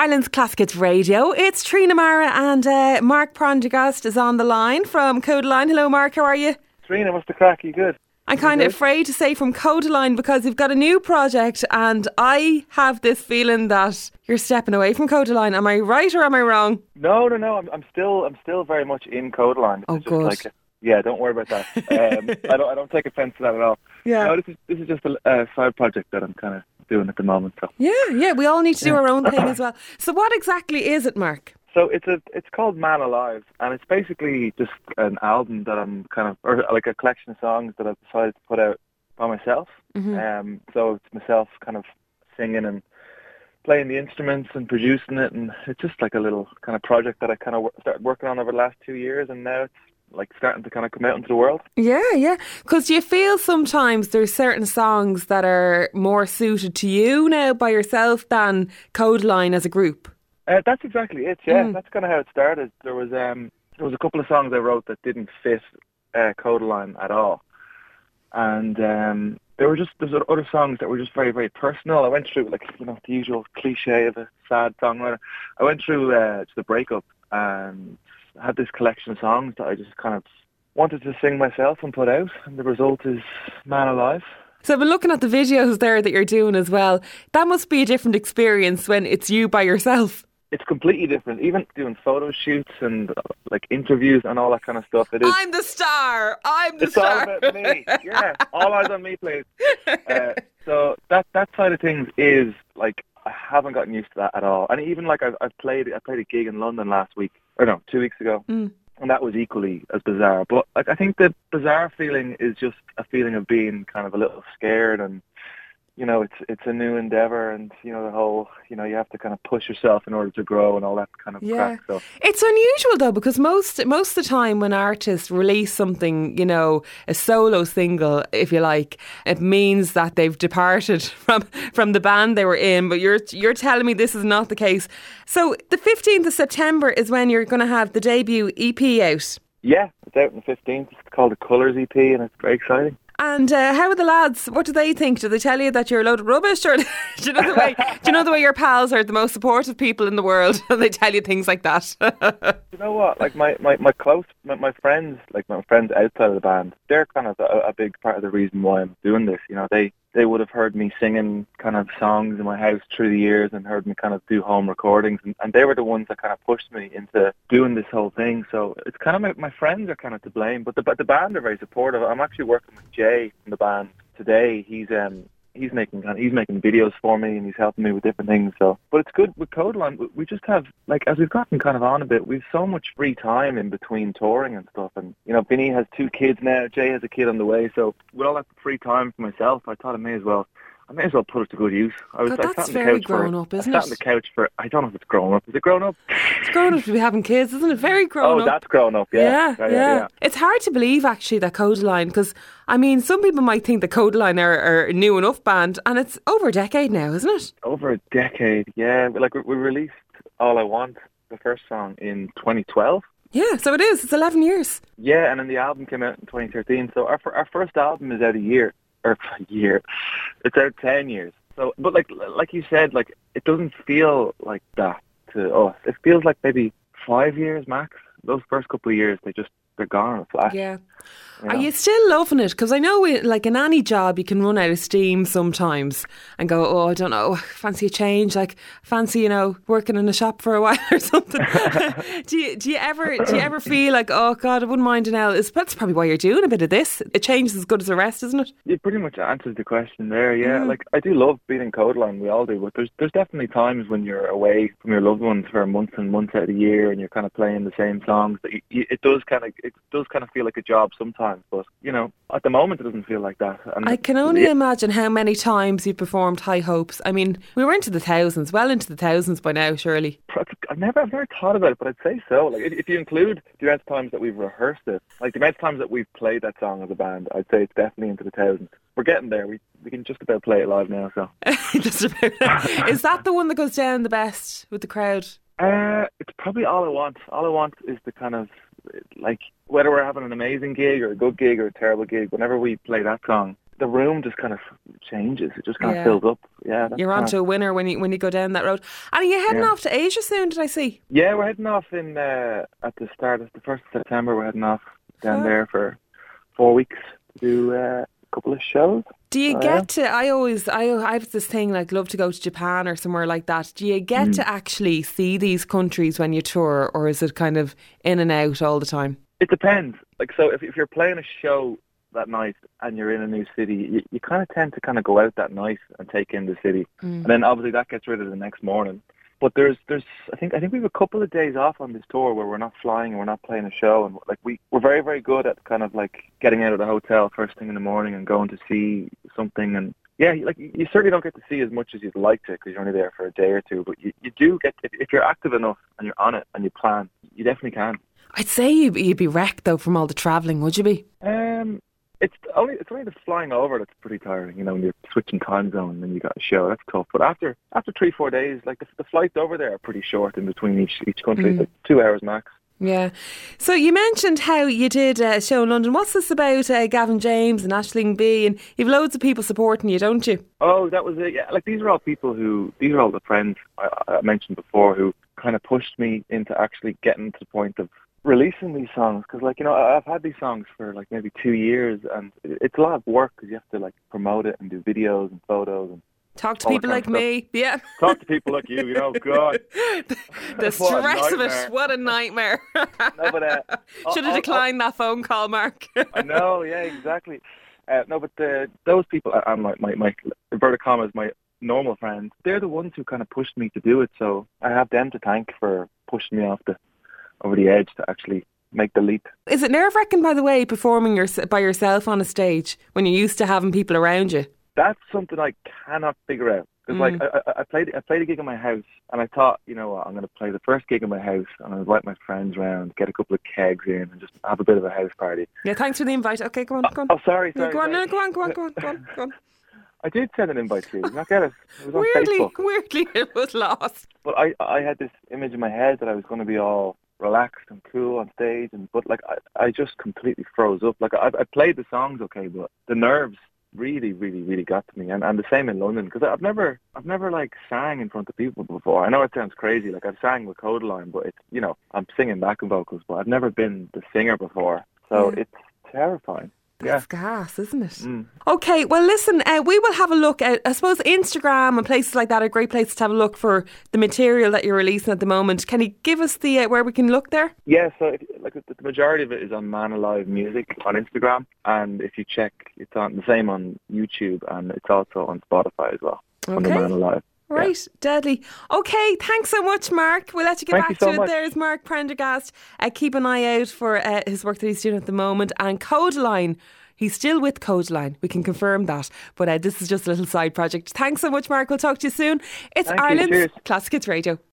Ireland's Classic Hits Radio. It's Trina Mara and uh, Mark Prendergast is on the line from Kodaline. Hello, Mark. How are you? Trina, what's the crack? You good? I'm kind of afraid to say from Kodaline because you've got a new project, and I have this feeling that you're stepping away from Kodaline. Am I right or am I wrong? No, no, no. I'm, I'm still, I'm still very much in Kodaline. Oh, It's good. Like, yeah, don't worry about that. Um, I don't, I don't take offence to that at all. Yeah. No, this is, this is just a, side project that I'm kind of doing at the moment. So, Yeah, yeah. We all need to do our own thing as well. So, what exactly is it, Mark? so it's a, it's called Man Alive, and it's basically just an album that I'm kind of, or like a collection of songs that I've decided to put out by myself. Um, so it's myself kind of singing and playing the instruments and producing it, and it's just like a little kind of project that I kind of w- started working on over the last two years, and now it's like starting to kind of come out into the world. Yeah, yeah. Because you feel sometimes there's certain songs that are more suited to you now by yourself than Kodaline as a group. Uh, that's exactly it. Yeah, Mm. that's kind of how it started. There was um, there was a couple of songs I wrote that didn't fit uh, Kodaline at all, and um, there were just there's other songs that were just very very personal. I went through like you know the usual cliche of a sad songwriter. I went through uh, to the breakup and had this collection of songs that I just kind of wanted to sing myself and put out, and the result is Man Alive. So I've been looking at the videos there that you're doing as well. That must be a different experience when it's you by yourself. It's completely different. Even doing photo shoots and uh, like interviews and all that kind of stuff. It is. I'm the star. I'm the It's all star. about me. Yeah, all eyes on me, please. Uh, so that that side of things is like I haven't gotten used to that at all. And even like I've, I've played I played a gig in London last week, or no, two weeks ago, Mm. and that was equally as bizarre. But like I think the bizarre feeling is just a feeling of being kind of a little scared and. You know, it's it's a new endeavor, and you know the whole. You know, you have to kind of push yourself in order to grow, and all that kind of Yeah. crap. So It's unusual though because most most of the time when artists release something, you know, a solo single, if you like, it means that they've departed from from the band they were in. But you're you're telling me this is not the case. So the fifteenth of September is when you're going to have the debut EP out. yeah, it's out on the fifteenth. It's called the Colors EP, and it's very exciting. And uh, how are the lads? What do they think? Do they tell you that you're a load of rubbish, or do you know the way? do you know the way your pals are the most supportive people in the world, and they tell you things like that? You know what? Like my my my close my, my friends, like my friends outside of the band, they're kind of a, a big part of the reason why I'm doing this. You know, they they would have heard me singing kind of songs in my house through the years and heard me kind of do home recordings, and, and they were the ones that kind of pushed me into doing this whole thing. So it's kind of my, my friends are kind of to blame, but the the band are very supportive. I'm actually working with Jay from the band today. He's um he's making he's making videos for me and he's helping me with different things. So, but it's good with Kodaline. we- We just have like as we've gotten kind of on a bit, we've so much free time in between touring and stuff. And you know, Vinny has two kids now. Jay has a kid on the way. So with all that free time for myself, I thought I may as well. I may as well put it to good use. I was God, I that's sat on the very couch for- up, isn't I sat it? on the couch for I don't know if it's grown up. Is it grown up? It's grown up to be having kids, isn't it? Very grown oh, up. Oh, that's grown up. yeah, Yeah, yeah, It's hard to believe actually that Kodaline, because I mean, some people might think the Kodaline are, are a new enough band, and it's over a decade now, isn't it? Over a decade. Yeah, like we, released All I Want, the first song, in 2012. Yeah, so it is. It's eleven years. Yeah, and then the album came out in 2013. So our our first album is out a year or a year. It's out 10 years. So, but like like you said, like it doesn't feel like that to us. It feels like maybe five years max. Those first couple of years, they just they're gone in a flash. Yeah. You Are you still loving it? Because I know, it, like in any job, you can run out of steam sometimes and go, "Oh, I don't know, fancy a change." Like fancy, you know, working in a shop for a while or something. do you do you ever do you ever feel like, "Oh God, I wouldn't mind an L"? That's probably why you're doing a bit of this. A change is as good as a rest, isn't it? You pretty much answered the question there. Yeah, Mm. like I do love being in Kodaline. We all do, but there's there's definitely times when you're away from your loved ones for months and months out of the year, and you're kind of playing the same songs. You, it does kind of it does kind of feel like a job sometimes, but you know, at the moment it doesn't feel like that. And I can only Yeah. imagine how many times you've performed High Hopes. I mean, we were into the thousands, well into the thousands by now, surely. I've never, I've never thought about it, but I'd say so. Like, if, if you include the amount of times that we've rehearsed it, like the amount of times that we've played that song as a band, I'd say it's definitely into the thousands. We're getting there. We we can just about play it live now. So, Just about. Is that the one that goes down the best with the crowd? uh, it's probably all I want. All I want is the kind of like whether we're having an amazing gig or a good gig or a terrible gig. Whenever we play that song, the room just kind of changes. It just kind Yeah. of fills up. Yeah, You're kinda- onto a winner when you when you go down that road. And are you heading Yeah. off to Asia soon? Did I see? Yeah, we're heading off in uh, at the start of the first of September. We're heading off down Oh. there for four weeks to do uh, couple of shows. Do you Oh, get to? I always, I, I have this thing like love to go to Japan or somewhere like that. Do you get Mm. to actually see these countries when you tour, or is it kind of in and out all the time? It depends. Like, so if if you're playing a show that night and you're in a new city, you, you kind of tend to kind of go out that night and take in the city, and then obviously that gets rid of the next morning. But there's there's I think I think we have a couple of days off on this tour where we're not flying and we're not playing a show, and like we we're very very good at kind of like getting out of the hotel first thing in the morning and going to see something and. Yeah, like you certainly don't get to see as much as you'd like to because you're only there for a day or two. But you, you do get if, if you're active enough and you're on it and you plan, you definitely can. I'd say you'd, you'd be wrecked though from all the travelling, would you be? Um, it's only it's only the flying over that's pretty tiring. You know, when you're switching time zone and then you got a show, that's tough. But after after three four days, like the, the flights over there are pretty short in between each each country, Mm. like two hours max. Yeah. So you mentioned how you did a show in London. What's this about? Uh, Gavin James and Ashling B, and you've loads of people supporting you, don't you? Oh, that was it. Yeah, like these are all people who these are all the friends I, I mentioned before who kind of pushed me into actually getting to the point of releasing these songs because like you know I've had these songs for like maybe two years and it's a lot of work because you have to like promote it and do videos and photos and Talk to people like me. Yeah. talk to people like you. You know, God. the the stress of it. What a nightmare. No, but uh, Should I'll- have declined that phone call, Mark. I know, yeah, exactly. Uh, no, but the, those people, uh, and my, my, my inverted commas, my normal friends, they're the ones who kind of pushed me to do it. So I have them to thank for pushing me off the over the edge to actually make the leap. Is it nerve wracking, by the way, performing your, by yourself on a stage when you're used to having people around you? That's something I cannot figure out. Because like mm. I, I, played, I played a gig in my house, and I thought, you know what, I'm going to play the first gig in my house, and I'll invite my friends round, get a couple of kegs in, and just have a bit of a house party. Yeah, thanks for the invite. Okay, go on, oh, go on. Oh, sorry, sorry. go on, no, go on, go on, go on, go on, go on. I did send an invite to you. Did not get it? It was on Weirdly, Facebook. weirdly, it was lost. But I I had this image in my head that I was going to be all relaxed and cool on stage, and but like I I just completely froze up. Like I I played the songs okay, but the nerves really really really got to me, and and the same in London because I've never I've never like sang in front of people before. I know it sounds crazy, like I've sang with Kodaline, but it's you know I'm singing backing vocals, but I've never been the singer before, so Yeah. it's terrifying. Yeah. Gas, isn't it? Mm. Okay, well, listen, uh, we will have a look at, I suppose, Instagram and places like that are great places to have a look for the material that you're releasing at the moment. Can you give us the uh, where we can look there? Yeah, so if, like the the majority of it is on Man Alive Music on Instagram, and if you check, it's on the same on YouTube, and it's also on Spotify as well. on Okay. Man Alive. Right, deadly. Okay, thanks so much, Mark. We'll let you get Thank back you so to it. There's Mark Prendergast. Uh, keep an eye out for uh, his work that he's doing at the moment. And Kodaline, he's still with Kodaline. We can confirm that. But uh, this is just a little side project. Thanks so much, Mark. We'll talk to you soon. It's Thank. Ireland's. Classic Hits Radio.